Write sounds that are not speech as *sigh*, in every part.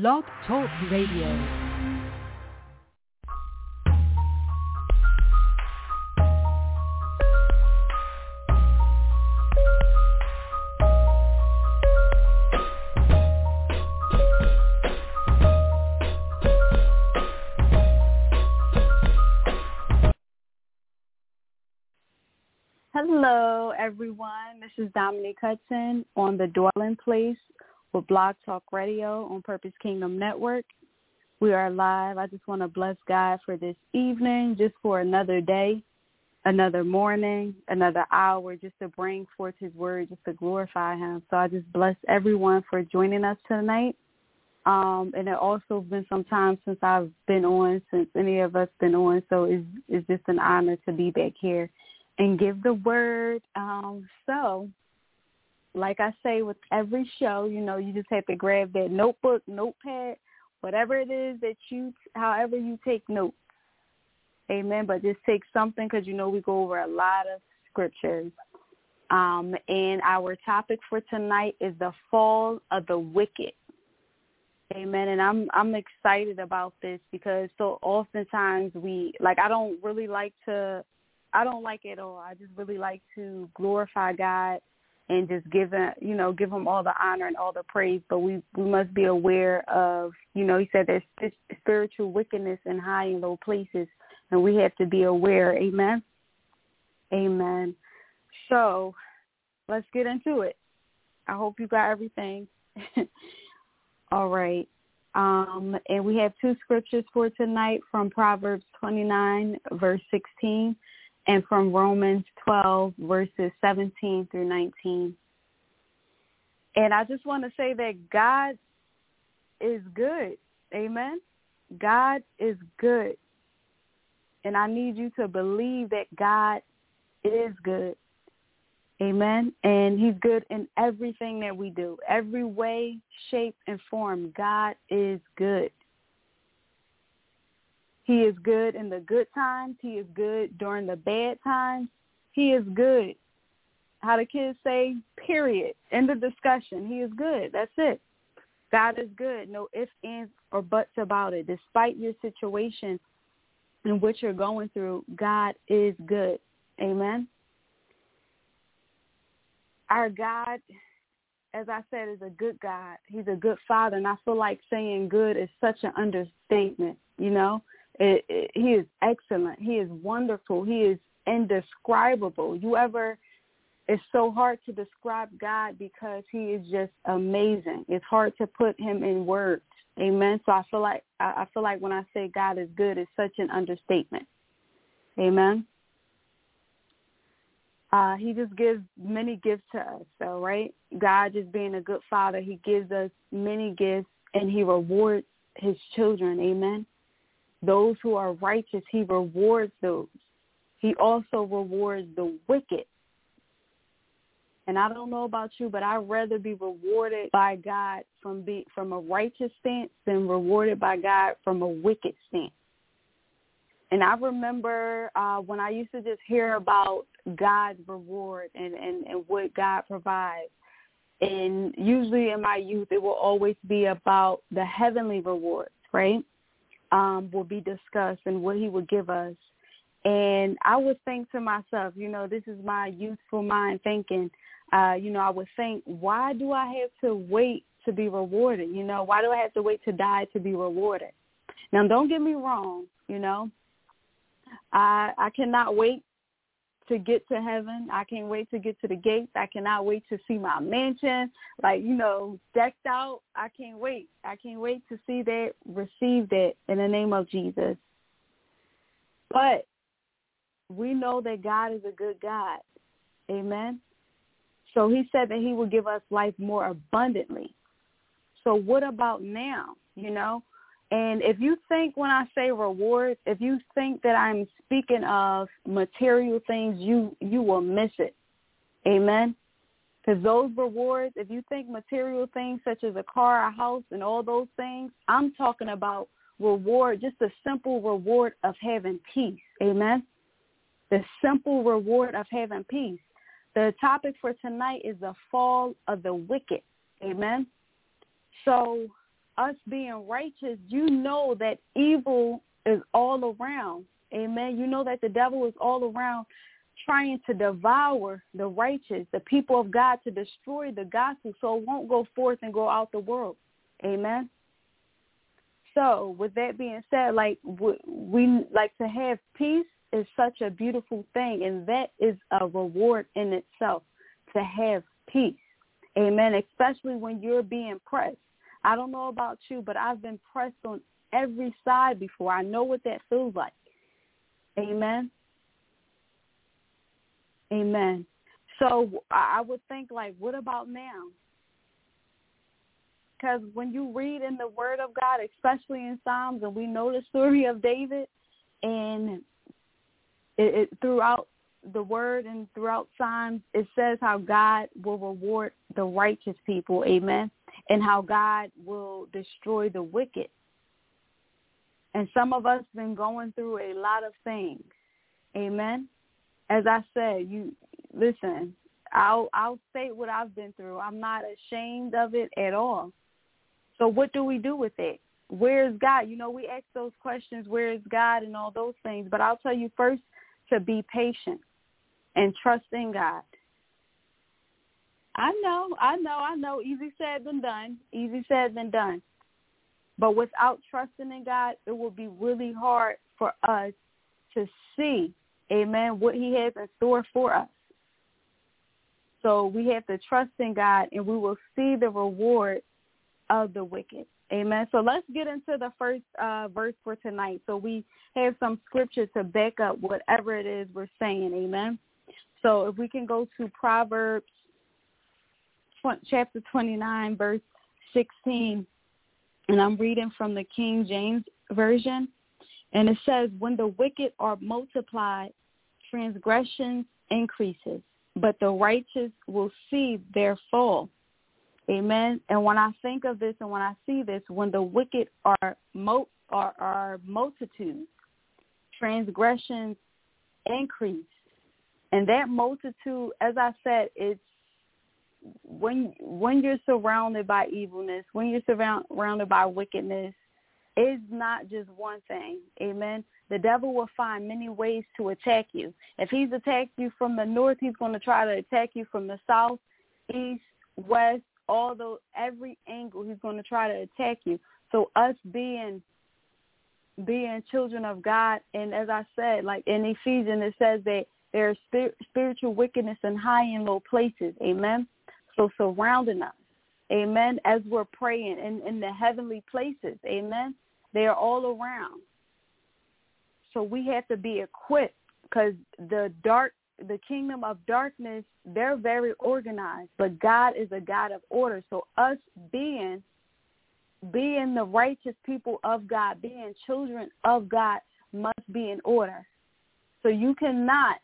Blog Talk Radio. Hello, everyone. This is Dominique Hudson on the Dwelling Place with Blog Talk Radio on Purpose Kingdom Network. We are live. I just want to bless God for this evening, just for another day, another morning, another hour, just to bring forth his word, just to glorify him. So I just bless everyone for joining us tonight. Um, and it also been some time since I've been on, since any of us been on. So it's, it's just an honor to be back here and give the word. Um, so, like I say with every show, you know, you just have to grab that notebook, notepad, whatever it is that you, however you take notes. Amen. But just take something because, you know, we go over a lot of scriptures. Um, and our topic for tonight is the fall of the wicked. Amen. And I'm I'm excited about this because so oftentimes we like I don't really like to I don't like it all. I just really like to glorify God and just give him, you know, give him all the honor and all the praise. But we we must be aware of, you know, he said there's spiritual wickedness in high and low places, and we have to be aware. Amen. Amen. So let's get into it. I hope you got everything. *laughs* all right. Um, and we have two scriptures for tonight from Proverbs 29, verse 16 and from Romans 12, verses 17 through 19. And I just want to say that God is good. Amen. God is good. And I need you to believe that God is good. Amen. And he's good in everything that we do. Every way, shape, and form, God is good. He is good in the good times. He is good during the bad times. He is good. How the kids say, period. End of discussion. He is good. That's it. God is good. No ifs, ands, or buts about it. Despite your situation and what you're going through, God is good. Amen. Our God, as I said, is a good God. He's a good father. And I feel like saying good is such an understatement, you know? He is excellent. He is wonderful. He is indescribable. You ever, it's so hard to describe God because he is just amazing. It's hard to put him in words. Amen. So I feel like I, I feel like when I say God is good, it's such an understatement. Amen. Uh, he just gives many gifts to us. So right, God just being a good father, he gives us many gifts and he rewards his children. Amen. Those who are righteous, he rewards those. He also rewards the wicked. And I don't know about you, but I'd rather be rewarded by God from be from a righteous stance than rewarded by God from a wicked stance. And I remember uh, when I used to just hear about God's reward and, and, and what God provides. And usually in my youth, it will always be about the heavenly rewards, right? Um, will be discussed and what he would give us. And I would think to myself, you know, this is my youthful mind thinking, uh, you know, I would think, why do I have to wait to be rewarded? You know, why do I have to wait to die to be rewarded? Now, don't get me wrong, you know, I I cannot wait to get to heaven. I can't wait to get to the gates. I cannot wait to see my mansion, like, you know, decked out. I can't wait. I can't wait to see that, receive that in the name of Jesus. But we know that God is a good God. Amen. So he said that he will give us life more abundantly. So what about now? You know, and if you think when I say rewards, if you think that I'm speaking of material things, you you will miss it. Amen. Because those rewards, if you think material things such as a car, a house, and all those things, I'm talking about reward, just the simple reward of having peace. Amen. The simple reward of having peace. The topic for tonight is the fall of the wicked. Amen. So us being righteous, you know that evil is all around. Amen. You know that the devil is all around trying to devour the righteous, the people of God, to destroy the gospel so it won't go forth and go out the world. Amen. So with that being said, like we like to have peace is such a beautiful thing, and that is a reward in itself to have peace. Amen. Especially when you're being pressed. I don't know about you, but I've been pressed on every side before. I know what that feels like. Amen. Amen. So I would think like, what about now? Because when you read in the Word of God, especially in Psalms, and we know the story of David, and it, it throughout the Word and throughout Psalms, it says how God will reward the righteous people, amen, and how God will destroy the wicked. And some of us been going through a lot of things, amen. As I said, you listen. I'll I'll state what I've been through. I'm not ashamed of it at all. So what do we do with it? Where is God? You know, we ask those questions, where is God and all those things. But I'll tell you first to be patient and trust in God. I know, I know, I know. Easy said than done. Easy said than done. But without trusting in God, it will be really hard for us to see, amen, what he has in store for us. So we have to trust in God and we will see the reward of the wicked. Amen. So let's get into the first uh, verse for tonight. So we have some scripture to back up whatever it is we're saying. Amen. So if we can go to Proverbs chapter 29, verse 16, and I'm reading from the King James Version. And it says, when the wicked are multiplied, transgressions increases, but the righteous will see their fall. Amen. And when I think of this and when I see this, when the wicked are mo- are, are multitudes, transgressions increase. And that multitude, as I said, it's when when you're surrounded by evilness, when you're surround, surrounded by wickedness, it's not just one thing. Amen. The devil will find many ways to attack you. If he's attacked you from the north, he's going to try to attack you from the south, east, west, all the every angle he's going to try to attack you. So us being being children of God, and as I said, like in Ephesians, it says that there is spir- spiritual wickedness in high and low places. Amen. So surrounding us, Amen. As we're praying in in the heavenly places, Amen. They are all around. So we have to be equipped because the dark the kingdom of darkness, they're very organized, but God is a God of order. So us being being the righteous people of God, being children of God must be in order. So you cannot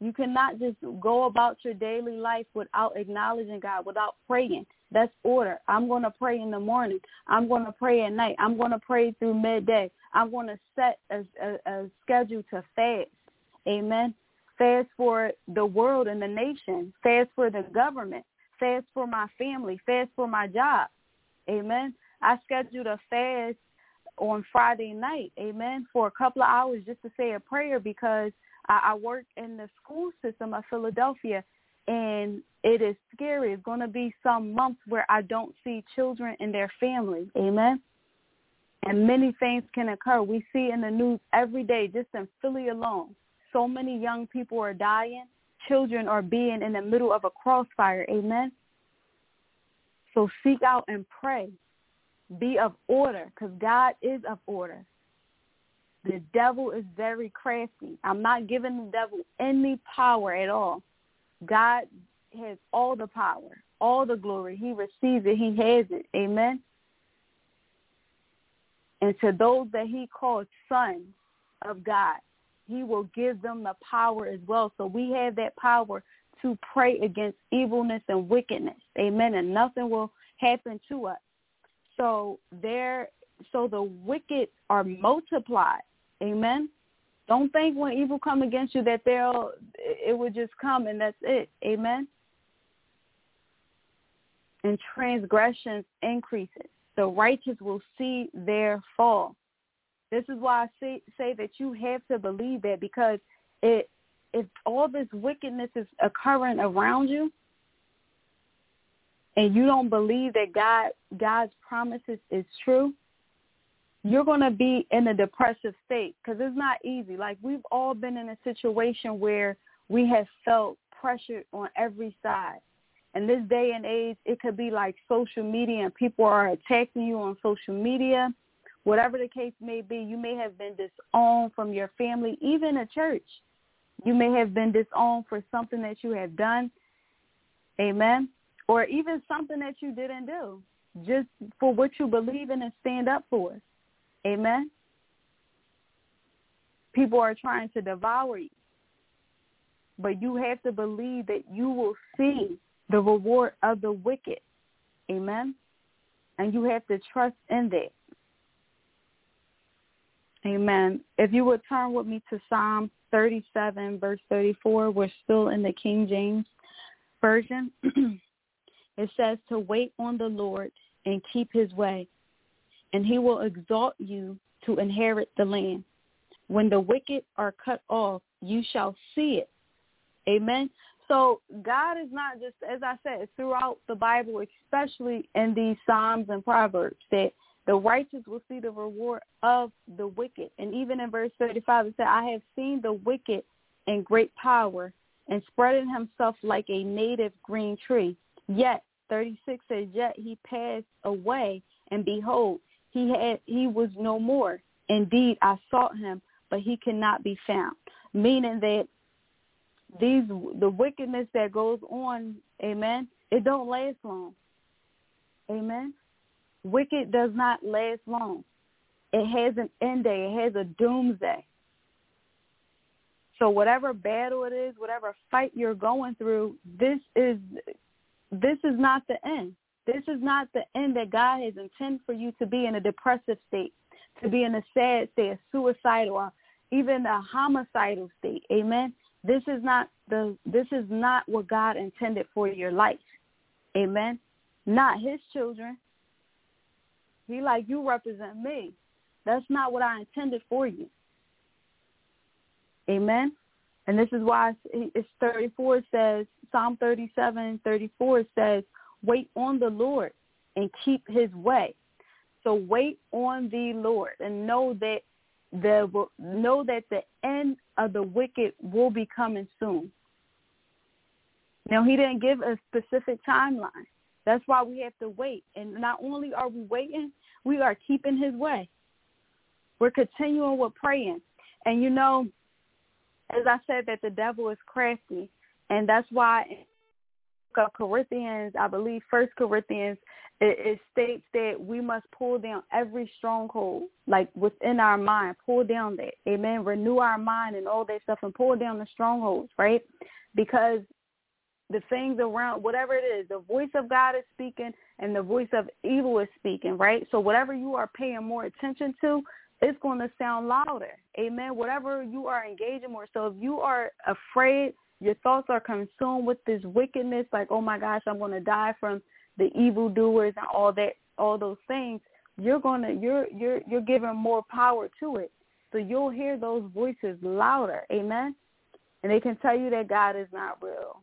you cannot just go about your daily life without acknowledging God, without praying. That's order. I'm going to pray in the morning. I'm going to pray at night. I'm going to pray through midday. I'm going to set a, a, a schedule to fast. Amen fast for the world and the nation, fast for the government, fast for my family, fast for my job. Amen. I scheduled a fast on Friday night, amen, for a couple of hours just to say a prayer because I, I work in the school system of Philadelphia and it is scary. It's going to be some months where I don't see children and their families. Amen. And many things can occur. We see in the news every day, just in Philly alone, so many young people are dying. Children are being in the middle of a crossfire. Amen. So seek out and pray. Be of order because God is of order. The devil is very crafty. I'm not giving the devil any power at all. God has all the power, all the glory. He receives it. He has it. Amen. And to those that he calls sons of God, he will give them the power as well. So we have that power to pray against evilness and wickedness. Amen. And nothing will happen to us. So there so the wicked are multiplied. Amen. Don't think when evil come against you that they'll it will just come and that's it. Amen. And transgressions increases. the righteous will see their fall. This is why I say, say that you have to believe that because it if all this wickedness is occurring around you and you don't believe that God God's promises is true, you're going to be in a depressive state because it's not easy. Like we've all been in a situation where we have felt pressured on every side. And this day and age, it could be like social media and people are attacking you on social media. Whatever the case may be, you may have been disowned from your family, even a church. You may have been disowned for something that you have done. Amen. Or even something that you didn't do just for what you believe in and stand up for. Amen. People are trying to devour you. But you have to believe that you will see the reward of the wicked. Amen. And you have to trust in that. Amen. If you would turn with me to Psalm 37, verse 34, we're still in the King James Version. *clears throat* it says to wait on the Lord and keep his way, and he will exalt you to inherit the land. When the wicked are cut off, you shall see it. Amen. So God is not just, as I said, throughout the Bible, especially in these Psalms and Proverbs, that the righteous will see the reward of the wicked. And even in verse 35, it said, I have seen the wicked in great power and spreading himself like a native green tree. Yet, 36 says, yet he passed away, and behold, he had he was no more. Indeed, I sought him, but he cannot be found. Meaning that these the wickedness that goes on, amen, it don't last long. Amen. Wicked does not last long. It has an end day. It has a doomsday. So whatever battle it is, whatever fight you're going through, this is this is not the end. This is not the end that God has intended for you to be in a depressive state, to be in a sad state, a suicidal, or even a homicidal state. Amen. This is not the this is not what God intended for your life. Amen. Not his children. He like you represent me. That's not what I intended for you. Amen. And this is why it's 34 says, Psalm 37, 34 says, wait on the Lord and keep his way. So wait on the Lord and know that the know that the end of the wicked will be coming soon. Now he didn't give a specific timeline. That's why we have to wait. And not only are we waiting, we are keeping his way. We're continuing with praying. And you know, as I said that the devil is crafty and that's why of Corinthians, I believe First Corinthians, it, it states that we must pull down every stronghold, like within our mind, pull down that, amen. Renew our mind and all that stuff, and pull down the strongholds, right? Because the things around, whatever it is, the voice of God is speaking, and the voice of evil is speaking, right? So whatever you are paying more attention to, it's going to sound louder, amen. Whatever you are engaging more, so if you are afraid your thoughts are consumed with this wickedness, like, oh my gosh, I'm going to die from the evildoers and all that, all those things. You're gonna, you're, you're, you're giving more power to it. So you'll hear those voices louder, amen. And they can tell you that God is not real,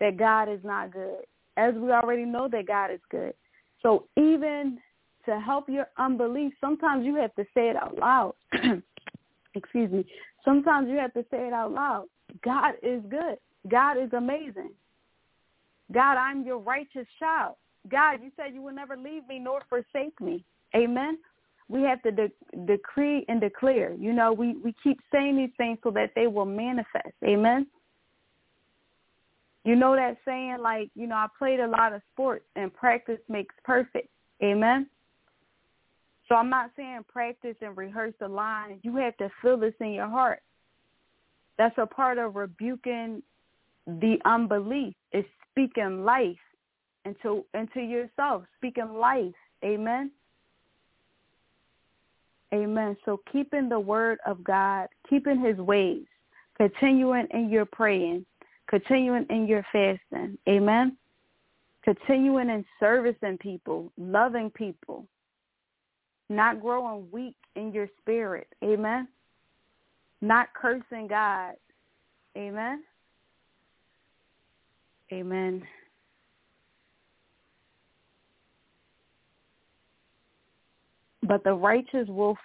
that God is not good, as we already know that God is good. So even to help your unbelief, sometimes you have to say it out loud. *clears throat* Excuse me. Sometimes you have to say it out loud. God is good. God is amazing. God, I'm your righteous child. God, you said you will never leave me nor forsake me. Amen. We have to de- decree and declare. You know, we, we keep saying these things so that they will manifest. Amen. You know that saying like, you know, I played a lot of sports and practice makes perfect. Amen. So I'm not saying practice and rehearse the line. You have to feel this in your heart. That's a part of rebuking the unbelief. Is speaking life into into yourself, speaking life. Amen. Amen. So keeping the word of God, keeping his ways, continuing in your praying, continuing in your fasting. Amen. continuing in servicing people, loving people, not growing weak in your spirit. Amen. Not cursing God. Amen. Amen. But the righteous will,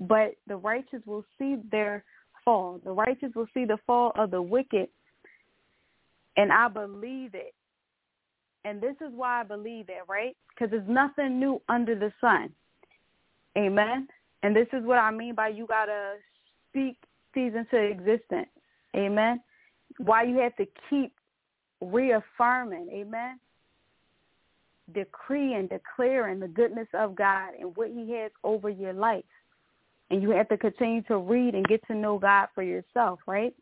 but the righteous will see their fall. The righteous will see the fall of the wicked, and I believe it. And this is why I believe it, right? Because there's nothing new under the sun. Amen. And this is what I mean by you gotta speak these into existence. Amen. Why you have to keep reaffirming, amen, decreeing, declaring the goodness of God and what he has over your life. And you have to continue to read and get to know God for yourself, right?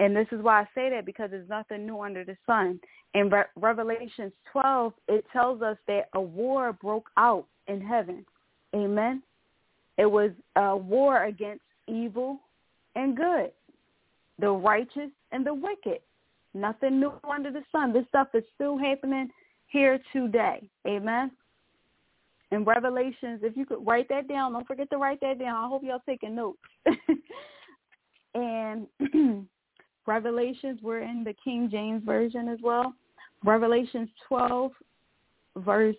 And this is why I say that because there's nothing new under the sun. In Re- Revelations 12, it tells us that a war broke out in heaven. Amen. It was a war against evil and good, the righteous and the wicked. Nothing new under the sun. This stuff is still happening here today. Amen. In Revelations, if you could write that down, don't forget to write that down. I hope y'all taking notes. *laughs* and *clears throat* Revelations, we're in the King James Version as well. Revelations 12, verse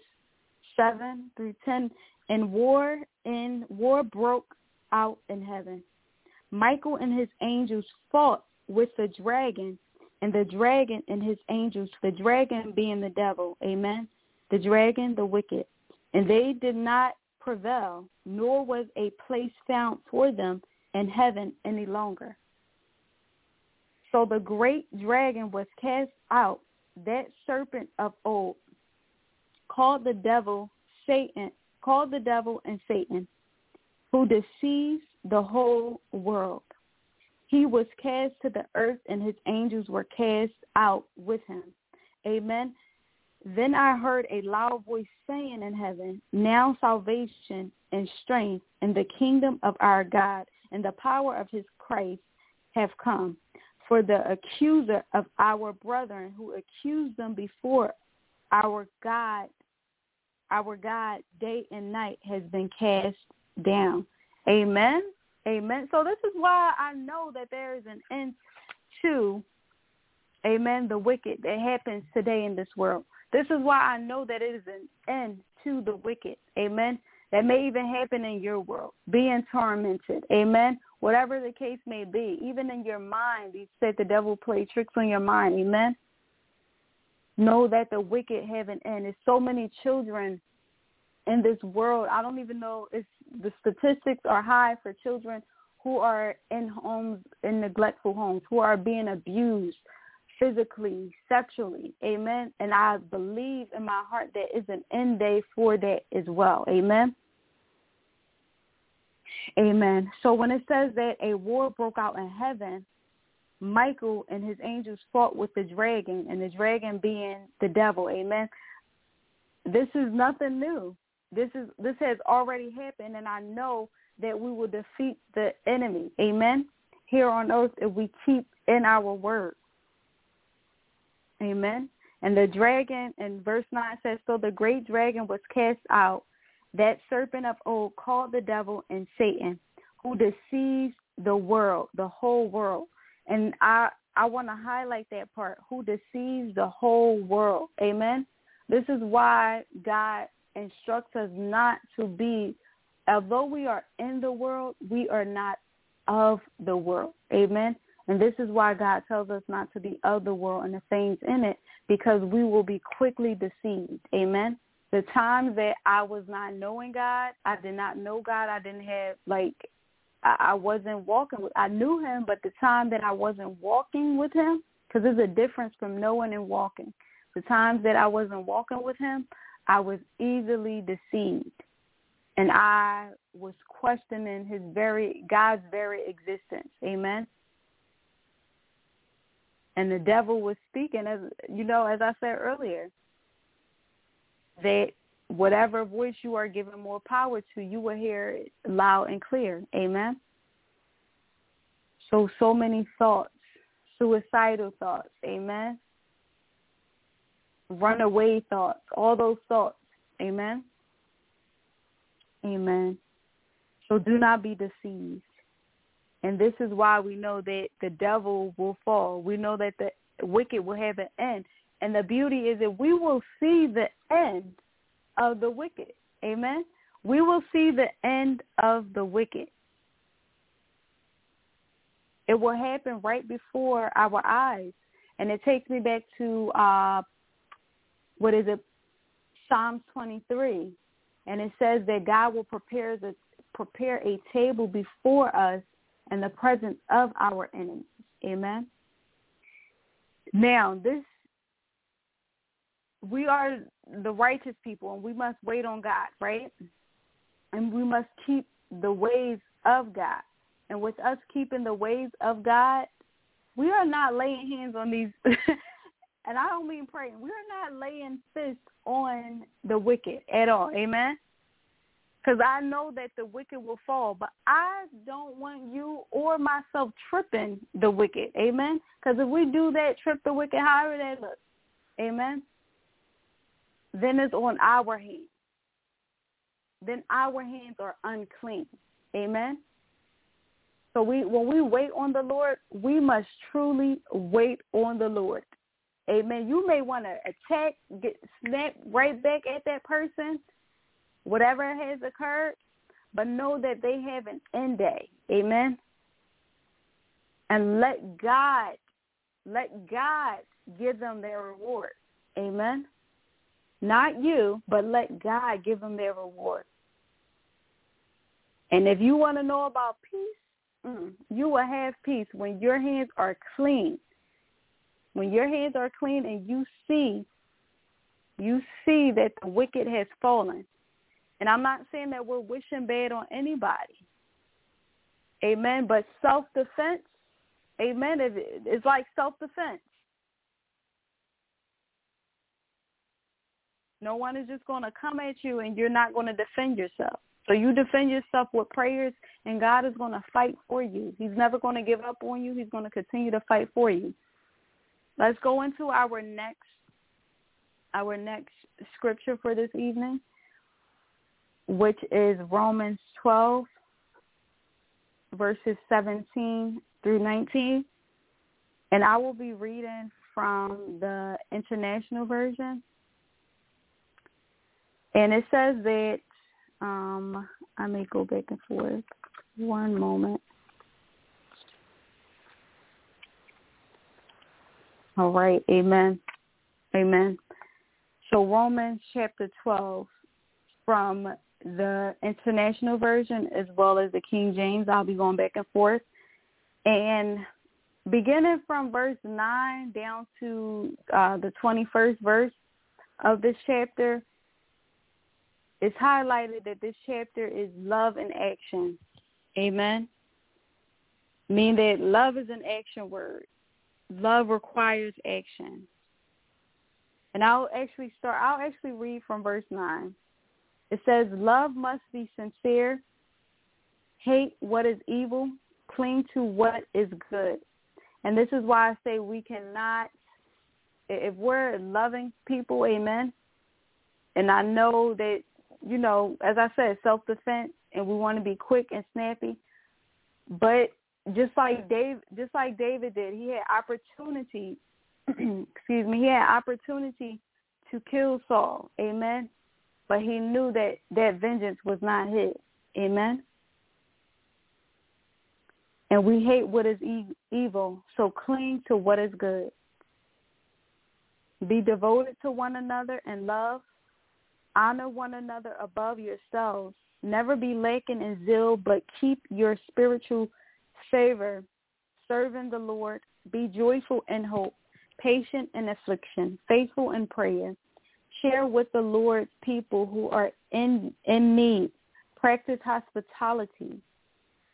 7 through 10. And war in war broke out in heaven. Michael and his angels fought with the dragon and the dragon and his angels, the dragon being the devil, amen, the dragon, the wicked. And they did not prevail, nor was a place found for them in heaven any longer. So the great dragon was cast out, that serpent of old, called the devil Satan, called the devil and Satan, who deceives the whole world. He was cast to the earth and his angels were cast out with him. Amen. Then I heard a loud voice saying in heaven, Now salvation and strength and the kingdom of our God and the power of his Christ have come. For the accuser of our brethren who accused them before our God, our God day and night has been cast down. Amen. Amen. So this is why I know that there is an end to, amen, the wicked that happens today in this world. This is why I know that it is an end to the wicked. Amen. That may even happen in your world, being tormented. Amen. Whatever the case may be, even in your mind, you said the devil played tricks on your mind. Amen. Know that the wicked have an end. There's so many children in this world. I don't even know if the statistics are high for children who are in homes, in neglectful homes, who are being abused physically, sexually. Amen. And I believe in my heart there is an end day for that as well. Amen. Amen. So when it says that a war broke out in heaven, Michael and his angels fought with the dragon, and the dragon being the devil. Amen. This is nothing new. This is this has already happened, and I know that we will defeat the enemy. Amen. Here on earth, if we keep in our word. Amen. And the dragon in verse 9 says, So the great dragon was cast out, that serpent of old called the devil and Satan, who deceives the world, the whole world. And I I want to highlight that part, who deceives the whole world. Amen. This is why God instructs us not to be, although we are in the world, we are not of the world. Amen. And this is why God tells us not to be of the world and the things in it, because we will be quickly deceived. Amen. The times that I was not knowing God, I did not know God. I didn't have like I wasn't walking with. I knew Him, but the time that I wasn't walking with Him, because there's a difference from knowing and walking. The times that I wasn't walking with Him, I was easily deceived. And I was questioning his very God's very existence. Amen. And the devil was speaking as you know, as I said earlier, that whatever voice you are giving more power to, you will hear it loud and clear. Amen. So so many thoughts, suicidal thoughts. Amen runaway thoughts, all those thoughts. Amen. Amen. So do not be deceived. And this is why we know that the devil will fall. We know that the wicked will have an end. And the beauty is that we will see the end of the wicked. Amen. We will see the end of the wicked. It will happen right before our eyes. And it takes me back to, uh, what is it, Psalms 23. And it says that God will prepare, the, prepare a table before us in the presence of our enemies. Amen. Now, this we are the righteous people and we must wait on God, right? And we must keep the ways of God. And with us keeping the ways of God, we are not laying hands on these *laughs* and I don't mean praying. We're not laying fists on the wicked at all. Amen. Because I know that the wicked will fall, but I don't want you or myself tripping the wicked. Amen. Because if we do that, trip the wicked, however that looks. Amen then it's on our hands. Then our hands are unclean. Amen. So we when we wait on the Lord, we must truly wait on the Lord. Amen. You may want to attack, get snap right back at that person, whatever has occurred, but know that they have an end day. Amen. And let God, let God give them their reward. Amen. Not you, but let God give them their reward. And if you want to know about peace, mm, you will have peace when your hands are clean. When your hands are clean and you see, you see that the wicked has fallen. And I'm not saying that we're wishing bad on anybody. Amen. But self-defense, amen, it's like self-defense. No one is just going to come at you and you're not going to defend yourself. So you defend yourself with prayers and God is going to fight for you. He's never going to give up on you. He's going to continue to fight for you. Let's go into our next our next scripture for this evening, which is Romans 12 verses 17 through 19. And I will be reading from the International Version. And it says that um, I may go back and forth. One moment. All right. Amen. Amen. So Romans chapter 12 from the International Version as well as the King James. I'll be going back and forth. And beginning from verse 9 down to uh, the 21st verse of this chapter, it's highlighted that this chapter is love in action. Amen. Meaning that love is an action word. Love requires action. And I'll actually start, I'll actually read from verse 9. It says, love must be sincere, hate what is evil, cling to what is good. And this is why I say we cannot, if we're loving people, amen, and I know that you know, as I said, self-defense, and we want to be quick and snappy. But just like Dave, just like David did, he had opportunity. *clears throat* excuse me, he had opportunity to kill Saul. Amen. But he knew that that vengeance was not his. Amen. And we hate what is e- evil, so cling to what is good. Be devoted to one another in love Honor one another above yourselves. Never be lacking in zeal, but keep your spiritual favor, serving the Lord. Be joyful in hope, patient in affliction, faithful in prayer. Share with the Lord's people who are in, in need. Practice hospitality.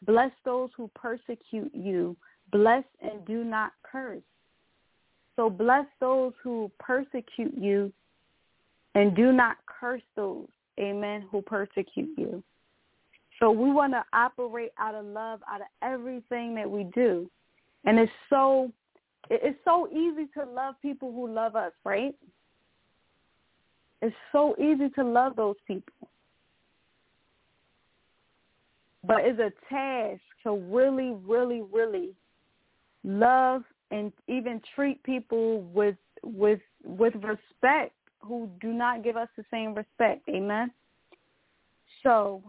Bless those who persecute you. Bless and do not curse. So bless those who persecute you and do not curse those, amen, who persecute you. So we want to operate out of love out of everything that we do. And it's so it's so easy to love people who love us, right? It's so easy to love those people. But it's a task to really, really, really love and even treat people with with with respect who do not give us the same respect. Amen. So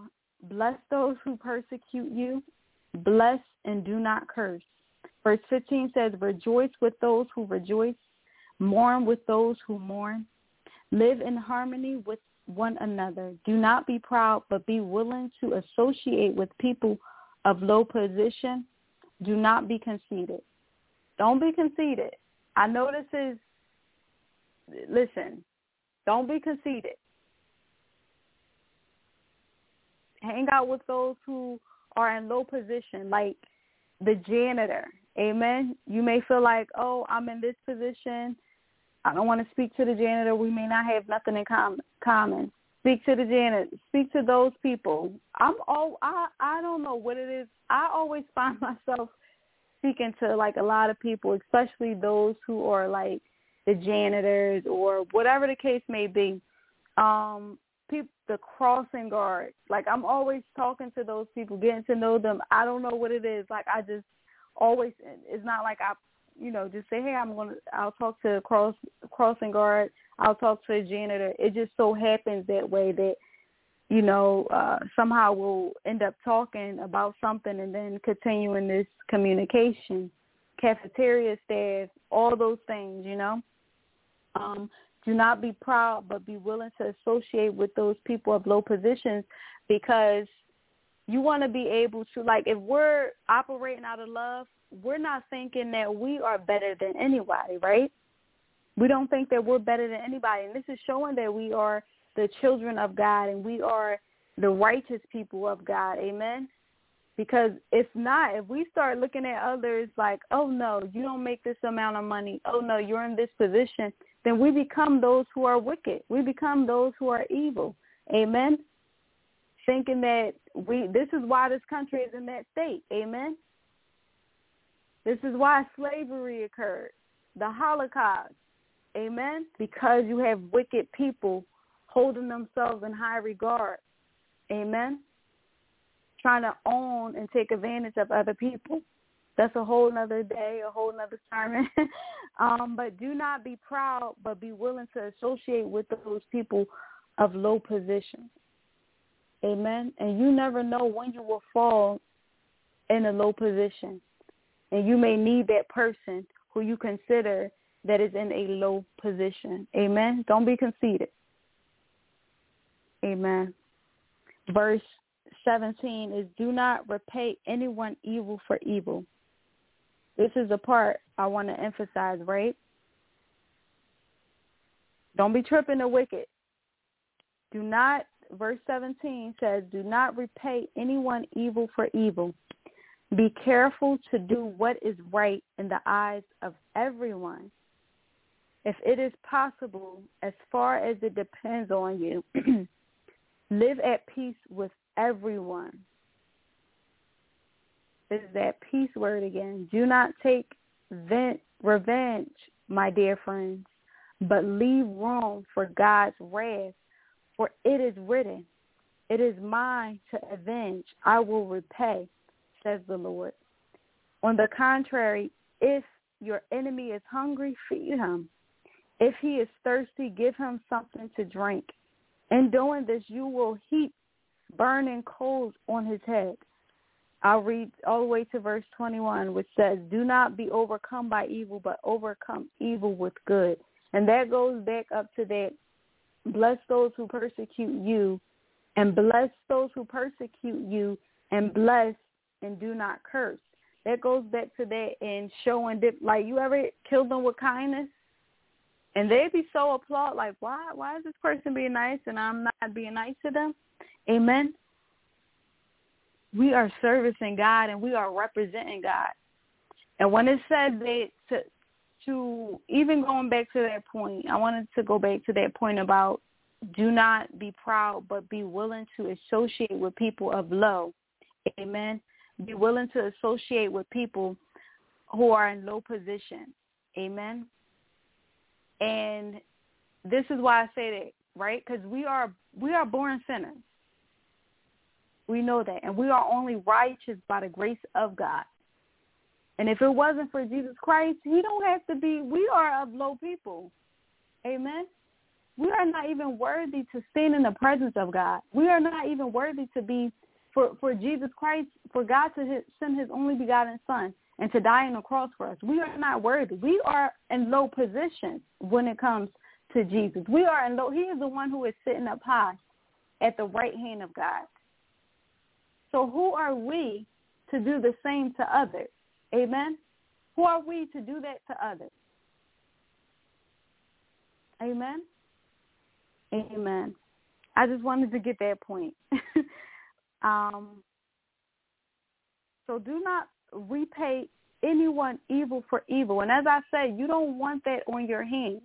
bless those who persecute you. Bless and do not curse. Verse 15 says, Rejoice with those who rejoice. Mourn with those who mourn. Live in harmony with one another. Do not be proud, but be willing to associate with people of low position. Do not be conceited. Don't be conceited. I know this is, listen, don't be conceited. Hang out with those who are in low position, like the janitor. Amen. You may feel like, oh, I'm in this position. I don't want to speak to the janitor. We may not have nothing in com- common. Speak to the janitor. Speak to those people. I'm all. I I don't know what it is. I always *laughs* find myself speaking to like a lot of people, especially those who are like the janitors or whatever the case may be. Um, people, the crossing guards. Like I'm always talking to those people, getting to know them. I don't know what it is. Like I just always. It's not like I, you know, just say, hey, I'm gonna. I'll talk to a cross crossing guard. I'll talk to a janitor. It just so happens that way that you know, uh, somehow we'll end up talking about something and then continuing this communication. Cafeteria staff, all those things, you know. Um, do not be proud, but be willing to associate with those people of low positions because you want to be able to, like, if we're operating out of love, we're not thinking that we are better than anybody, right? We don't think that we're better than anybody. And this is showing that we are the children of God and we are the righteous people of God. Amen. Because if not, if we start looking at others like, oh no, you don't make this amount of money. Oh no, you're in this position. Then we become those who are wicked. We become those who are evil. Amen. Thinking that we, this is why this country is in that state. Amen. This is why slavery occurred, the Holocaust. Amen. Because you have wicked people holding themselves in high regard. Amen. Trying to own and take advantage of other people. That's a whole nother day, a whole nother sermon. *laughs* um, but do not be proud, but be willing to associate with those people of low position. Amen. And you never know when you will fall in a low position. And you may need that person who you consider that is in a low position. Amen. Don't be conceited. Amen. Verse 17 is do not repay anyone evil for evil. This is the part I want to emphasize, right? Don't be tripping the wicked. Do not, verse 17 says, do not repay anyone evil for evil. Be careful to do what is right in the eyes of everyone. If it is possible, as far as it depends on you, *clears throat* Live at peace with everyone. Is that peace word again. Do not take vent, revenge, my dear friends, but leave room for God's wrath. For it is written, It is mine to avenge. I will repay, says the Lord. On the contrary, if your enemy is hungry, feed him. If he is thirsty, give him something to drink. In doing this, you will heap burning coals on his head. I'll read all the way to verse 21, which says, Do not be overcome by evil, but overcome evil with good. And that goes back up to that, bless those who persecute you, and bless those who persecute you, and bless and do not curse. That goes back to that and showing, that, like you ever kill them with kindness? and they'd be so applaud like why why is this person being nice and i'm not being nice to them amen we are servicing god and we are representing god. And when it said that to to even going back to that point i wanted to go back to that point about do not be proud but be willing to associate with people of low. Amen. Be willing to associate with people who are in low position. Amen. And this is why I say that right? Because we are we are born sinners. We know that, and we are only righteous by the grace of God. And if it wasn't for Jesus Christ, he don't have to be. We are of low people. Amen. We are not even worthy to stand in the presence of God. We are not even worthy to be for for Jesus Christ, for God to send His only begotten Son and to die on the cross for us. We are not worthy. We are in low position when it comes to Jesus. We are in low. He is the one who is sitting up high at the right hand of God. So who are we to do the same to others? Amen. Who are we to do that to others? Amen. Amen. I just wanted to get that point. *laughs* um, so do not repay anyone evil for evil. And as I say, you don't want that on your hands.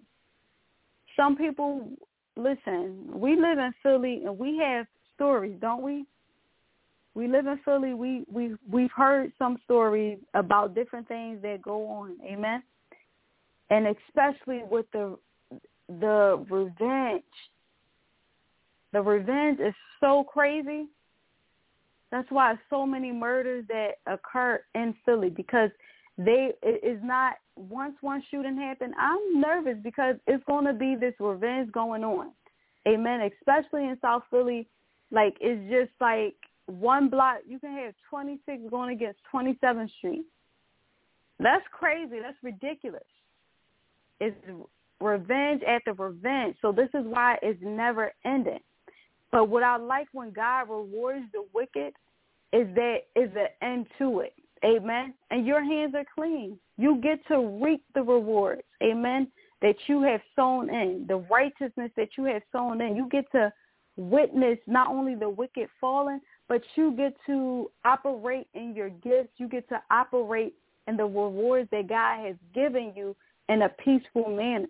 Some people, listen, we live in Philly and we have stories, don't we? We live in Philly. We we we've heard some stories about different things that go on. Amen. And especially with the the revenge. The revenge is so crazy. That's why so many murders that occur in Philly because they it is not once one shooting happened. I'm nervous because it's going to be this revenge going on. Amen. Especially in South Philly, like it's just like one block. You can have 26 going against 27th Street. That's crazy. That's ridiculous. It's revenge after revenge. So this is why it's never ending. But what I like when God rewards the wicked is that is an end to it. Amen. And your hands are clean. You get to reap the rewards. Amen. That you have sown in, the righteousness that you have sown in. You get to witness not only the wicked falling, but you get to operate in your gifts. You get to operate in the rewards that God has given you in a peaceful manner,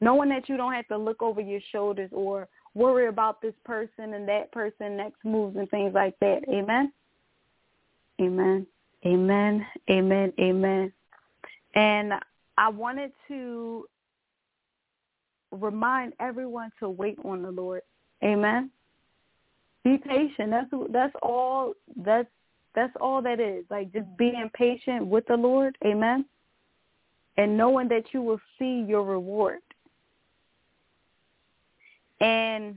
knowing that you don't have to look over your shoulders or worry about this person and that person next moves and things like that. Amen. Amen. Amen. Amen. Amen. And I wanted to remind everyone to wait on the Lord. Amen. Be patient. That's that's all that's that's all that is. Like just being patient with the Lord. Amen. And knowing that you will see your reward. And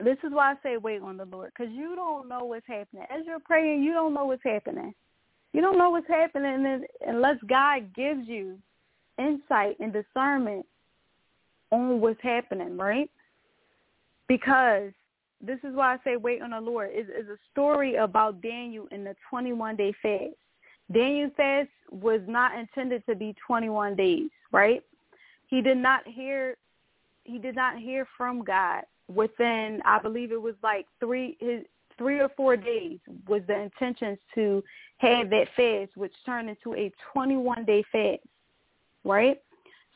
this is why I say wait on the Lord, because you don't know what's happening. As you're praying, you don't know what's happening. You don't know what's happening unless God gives you insight and discernment on what's happening, right? Because this is why I say wait on the Lord. Is is a story about Daniel in the 21 day fast. Daniel's fast was not intended to be 21 days, right? He did not hear he did not hear from God within I believe it was like three his three or four days was the intentions to have that fast, which turned into a 21 day fast, right?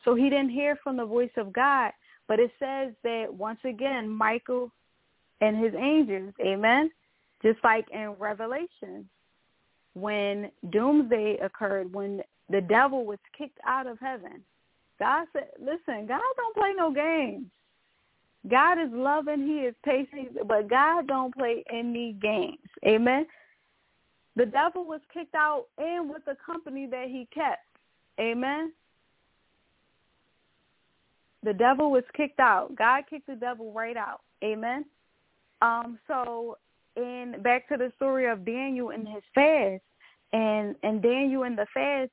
So he didn't hear from the voice of God, but it says that once again, Michael and his angels, amen, just like in Revelation, when doomsday occurred, when the devil was kicked out of heaven, God said, listen, God don't play no games. God is loving, he is patient, but God don't play any games. Amen. The devil was kicked out and with the company that he kept. Amen. The devil was kicked out. God kicked the devil right out. Amen. Um, so in back to the story of Daniel and his fast and and Daniel and the fast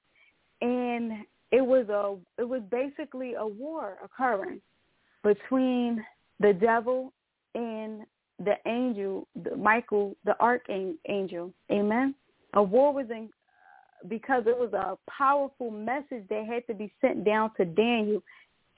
and it was a it was basically a war occurring between the devil and the angel, the Michael, the archangel. Amen. A war was in because it was a powerful message that had to be sent down to Daniel,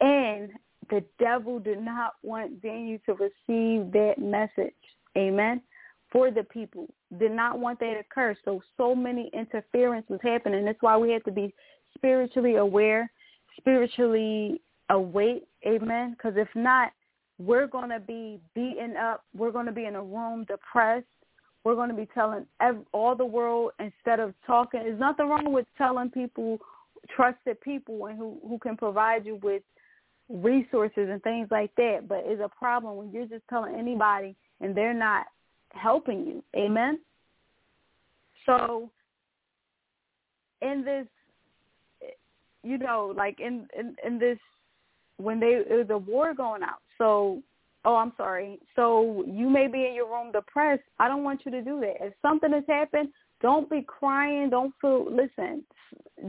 and the devil did not want Daniel to receive that message. Amen. For the people, did not want that to occur. So so many interference was happening. That's why we had to be spiritually aware, spiritually awake. Amen. Because if not, we're going to be beaten up. We're going to be in a room depressed. We're going to be telling every, all the world instead of talking. There's nothing wrong with telling people, trusted people, and who who can provide you with resources and things like that. But it's a problem when you're just telling anybody and they're not helping you. Amen. So in this, you know, like in in, in this when they it was a war going out. So oh, I'm sorry. So you may be in your room depressed. I don't want you to do that. If something has happened, don't be crying. Don't feel. Listen,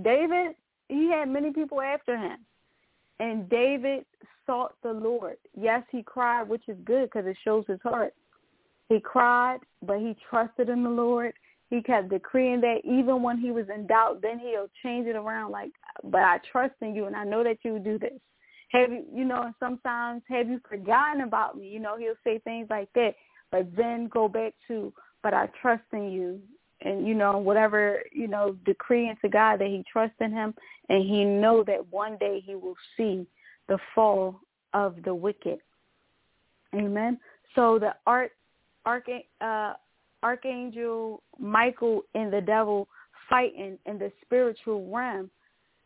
David, he had many people after him, and David sought the Lord. Yes, he cried, which is good because it shows his heart. He cried, but he trusted in the Lord. He kept decreeing that even when he was in doubt, then he'll change it around like, but I trust in you and I know that you will do this. Have you, you know, sometimes have you forgotten about me? You know, he'll say things like that, but then go back to, but I trust in you. And, you know, whatever, you know, decreeing to God that he trusts in him and he know that one day he will see the fall of the wicked. Amen. So the art arch- uh, archangel Michael and the devil fighting in the spiritual realm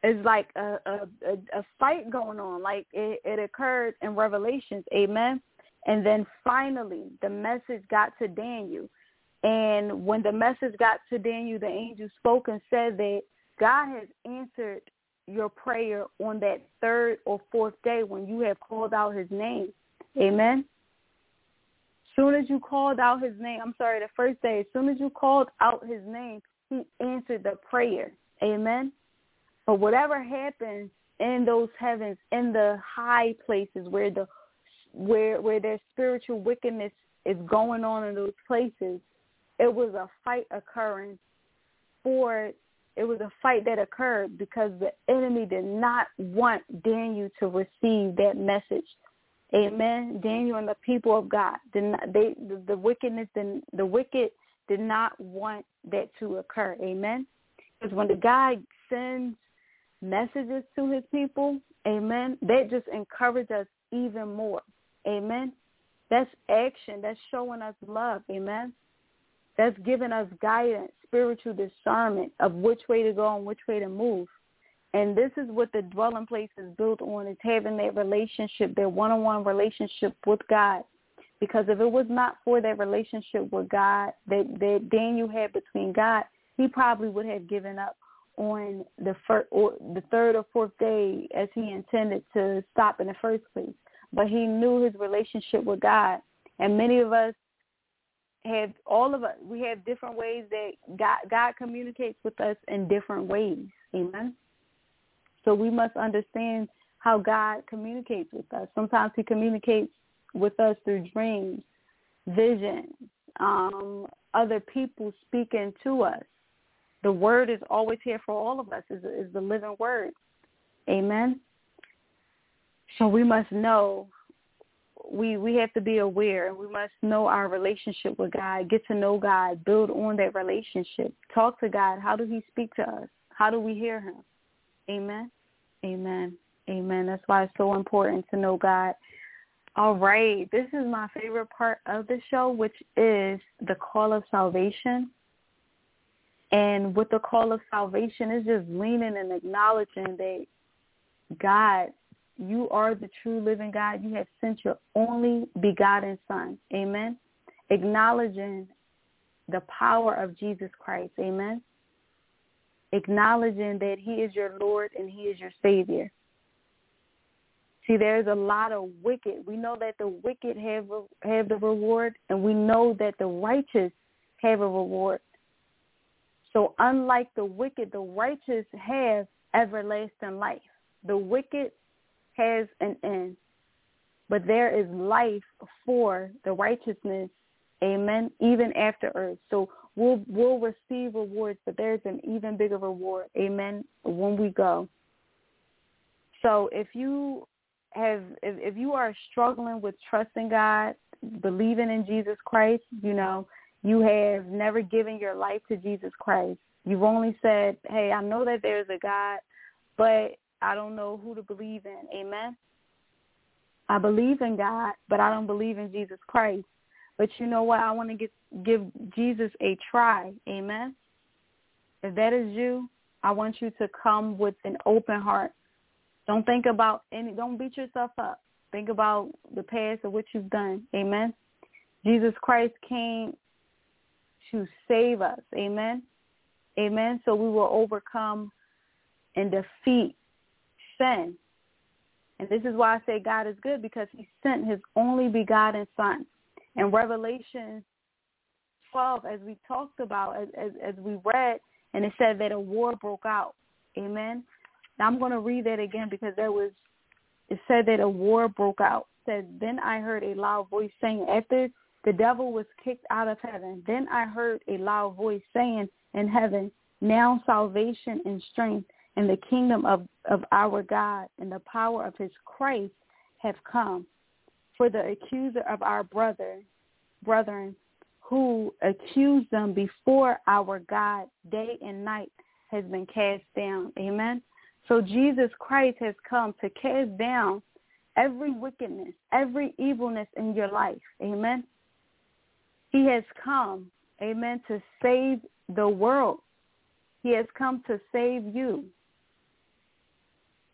is like a a, a, a fight going on. Like it, it occurred in Revelations, amen. And then finally, the message got to Daniel. And when the message got to Daniel, the angel spoke and said that God has answered your prayer on that third or fourth day when you have called out his name. Amen soon as you called out his name, I'm sorry, the first day, as soon as you called out his name, he answered the prayer. Amen. But whatever happens in those heavens, in the high places where the where where their spiritual wickedness is going on in those places, it was a fight occurring for it was a fight that occurred because the enemy did not want Daniel to receive that message. Amen. Daniel and the people of God did not they the, the wickedness and the wicked did not want that to occur. Amen. Because when the God sends messages to his people, amen, that just encourages us even more. Amen. That's action. That's showing us love. Amen. That's giving us guidance, spiritual discernment of which way to go and which way to move. And this is what the dwelling place is built on, is having that relationship, that one-on-one relationship with God. Because if it was not for that relationship with God that, that Daniel had between God, he probably would have given up on the first or the third or fourth day as he intended to stop in the first place. But he knew his relationship with God. And many of us have all of us we have different ways that God God communicates with us in different ways. Amen. So we must understand how God communicates with us. Sometimes he communicates with us through dreams, visions, um, other people speaking to us. The word is always here for all of us, is, is the living word. Amen. So we must know we we have to be aware and we must know our relationship with God, get to know God, build on that relationship, talk to God. How does he speak to us? How do we hear him? Amen. Amen. Amen. That's why it's so important to know God. All right. This is my favorite part of the show, which is the call of salvation. And with the call of salvation, it's just leaning and acknowledging that God, you are the true living God. You have sent your only begotten Son. Amen. Acknowledging the power of Jesus Christ. Amen acknowledging that he is your Lord and he is your Savior. See, there's a lot of wicked. We know that the wicked have have the reward, and we know that the righteous have a reward. So unlike the wicked, the righteous have everlasting life. The wicked has an end, but there is life for the righteousness, amen, even after earth. So we'll we'll receive rewards, but there's an even bigger reward, amen, when we go. So if you have if, if you are struggling with trusting God, believing in Jesus Christ, you know, you have never given your life to Jesus Christ. You've only said, Hey, I know that there's a God, but I don't know who to believe in. Amen. I believe in God, but I don't believe in Jesus Christ. But you know what? I want to get, give Jesus a try. Amen. If that is you, I want you to come with an open heart Don't think about any. Don't beat yourself up. Think about the past of what you've done. Amen. Jesus Christ came to save us. Amen. Amen. So we will overcome and defeat sin. And this is why I say God is good because he sent his only begotten son. In Revelation 12, as we talked about, as, as, as we read, and it said that a war broke out. Amen. Now I'm going to read that again because there was, it said that a war broke out. It said, then I heard a loud voice saying, after the devil was kicked out of heaven, then I heard a loud voice saying in heaven, now salvation and strength and the kingdom of, of our God and the power of his Christ have come. For the accuser of our brother, brethren, who accused them before our God day and night has been cast down. Amen. So Jesus Christ has come to cast down every wickedness, every evilness in your life. Amen. He has come, amen, to save the world. He has come to save you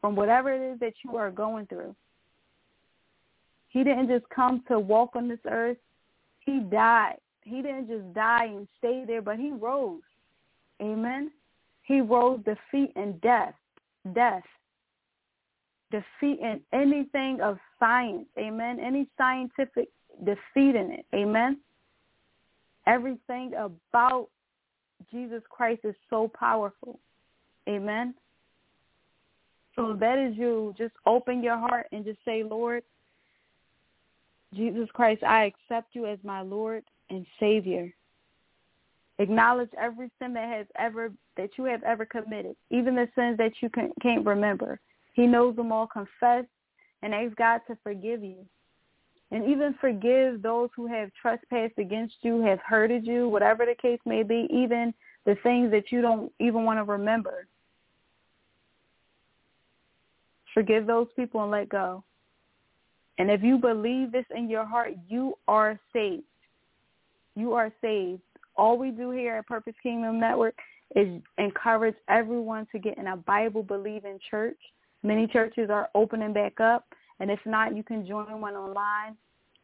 from whatever it is that you are going through. He didn't just come to walk on this earth. He died. He didn't just die and stay there, but he rose. Amen. He rose defeating death. Death. Defeating anything of science. Amen. Any scientific defeating it. Amen. Everything about Jesus Christ is so powerful. Amen. So that is you. Just open your heart and just say, Lord, Jesus Christ, I accept you as my Lord and Savior. Acknowledge every sin that has ever that you have ever committed, even the sins that you can, can't remember. He knows them all. Confess and ask God to forgive you. And even forgive those who have trespassed against you, have hurted you, whatever the case may be, even the things that you don't even want to remember. Forgive those people and let go. And if you believe this in your heart, you are saved. You are saved. All we do here at Purpose Kingdom Network is encourage everyone to get in a Bible-believing church. Many churches are opening back up. And if not, you can join one online,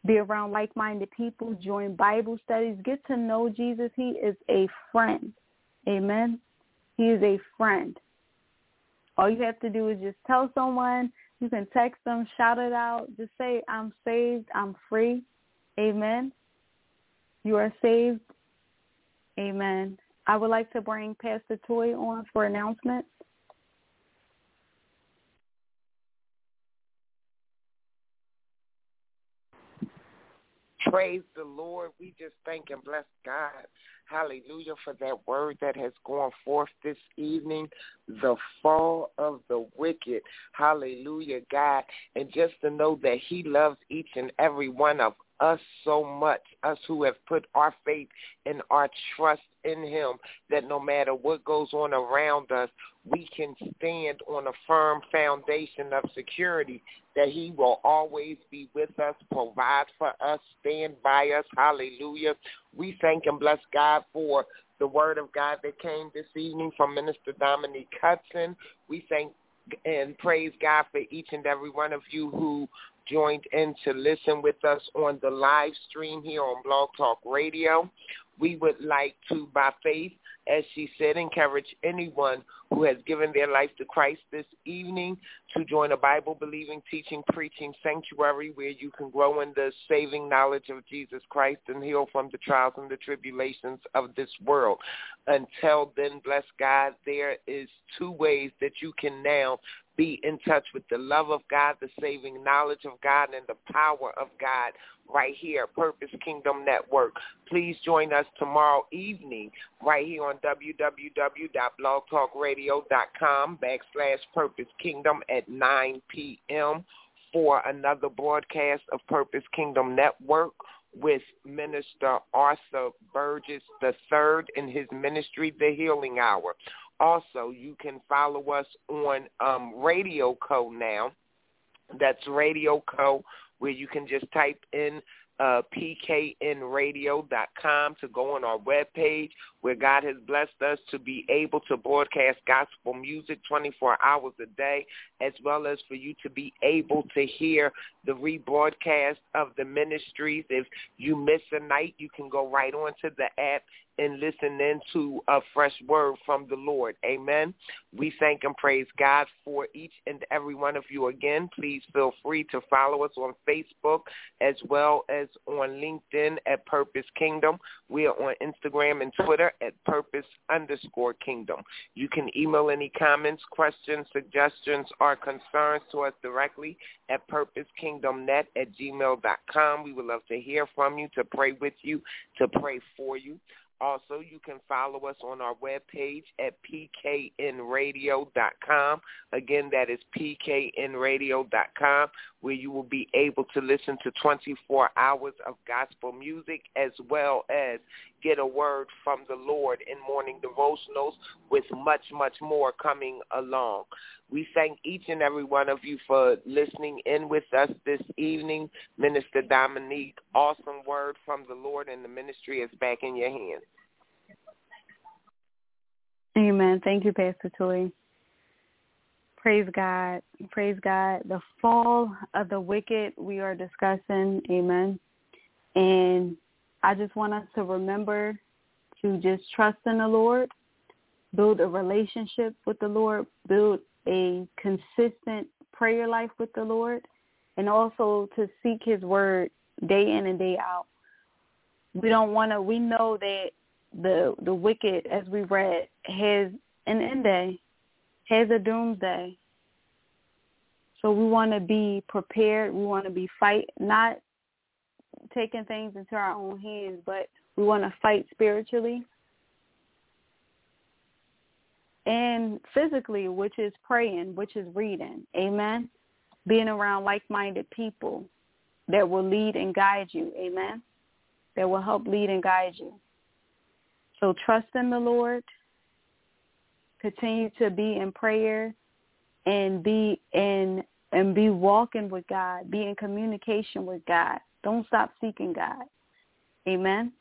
be around like-minded people, join Bible studies, get to know Jesus. He is a friend. Amen. He is a friend. All you have to do is just tell someone. You can text them, shout it out. Just say, I'm saved. I'm free. Amen. You are saved. Amen. I would like to bring Pastor Toy on for announcements. Praise the Lord. We just thank and bless God Hallelujah for that word that has gone forth this evening, the fall of the wicked. Hallelujah, God. And just to know that he loves each and every one of us so much, us who have put our faith and our trust in him, that no matter what goes on around us, we can stand on a firm foundation of security that he will always be with us, provide for us, stand by us. Hallelujah. We thank and bless God for the word of God that came this evening from Minister Dominique Hudson. We thank and praise God for each and every one of you who joined in to listen with us on the live stream here on Blog Talk Radio. We would like to, by faith, as she said, encourage anyone who has given their life to Christ this evening to join a Bible-believing, teaching, preaching sanctuary where you can grow in the saving knowledge of Jesus Christ and heal from the trials and the tribulations of this world. Until then, bless God, there is two ways that you can now be in touch with the love of God, the saving knowledge of God, and the power of God right here Purpose Kingdom Network. Please join us tomorrow evening right here on www.blogtalkradio.com backslash Purpose Kingdom at 9 p.m. for another broadcast of Purpose Kingdom Network with Minister Arthur Burgess III in his ministry, The Healing Hour. Also, you can follow us on um, Radio Co now. That's Radio Co, where you can just type in uh, pknradio.com to go on our webpage where God has blessed us to be able to broadcast gospel music 24 hours a day, as well as for you to be able to hear the rebroadcast of the ministries. If you miss a night, you can go right onto the app and listen into a fresh word from the Lord. Amen. We thank and praise God for each and every one of you again. Please feel free to follow us on Facebook as well as on LinkedIn at Purpose Kingdom. We are on Instagram and Twitter at Purpose underscore Kingdom. You can email any comments, questions, suggestions, or concerns to us directly at purposekingdomnet at gmail.com. We would love to hear from you, to pray with you, to pray for you. Also, you can follow us on our webpage at pknradio.com. Again, that is pknradio.com, where you will be able to listen to 24 hours of gospel music as well as get a word from the Lord in morning devotionals with much, much more coming along. We thank each and every one of you for listening in with us this evening. Minister Dominique, awesome word from the Lord and the ministry is back in your hands. Amen. Thank you, Pastor Toy. Praise God. Praise God. The fall of the wicked we are discussing. Amen. And I just want us to remember to just trust in the Lord, build a relationship with the Lord, build a consistent prayer life with the Lord, and also to seek his word day in and day out. We don't want to, we know that the the wicked, as we read, has an end day, has a doomsday. So we want to be prepared. We want to be fight, not taking things into our own hands, but we want to fight spiritually and physically, which is praying, which is reading. Amen. Being around like-minded people that will lead and guide you. Amen. That will help lead and guide you. So trust in the Lord. Continue to be in prayer and be in and be walking with God. Be in communication with God. Don't stop seeking God. Amen.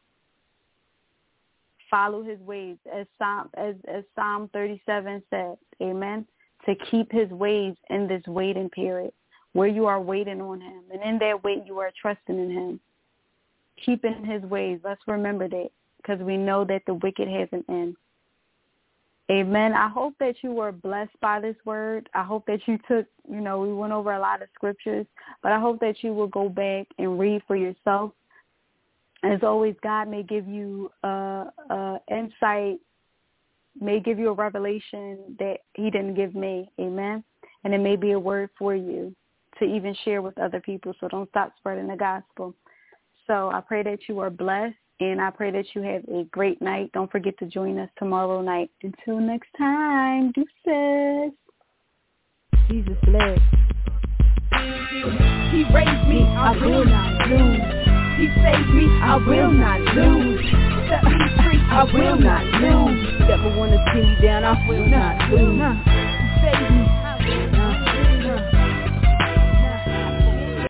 Follow his ways as Psalm as, as Psalm thirty seven said. Amen. To keep his ways in this waiting period where you are waiting on him. And in that wait you are trusting in him. Keeping his ways. Let's remember that because we know that the wicked has an end. Amen. I hope that you were blessed by this word. I hope that you took, you know, we went over a lot of scriptures, but I hope that you will go back and read for yourself. As always, God may give you uh, uh, insight, may give you a revelation that he didn't give me. Amen. And it may be a word for you to even share with other people. So don't stop spreading the gospel. So I pray that you are blessed and I pray that you have a great night. Don't forget to join us tomorrow night. Until next time, deuces. Jesus bless. He raised me, I will not lose. He saved me, I will not lose. Set me free, I will not lose. Never wanna see me down, I will not lose.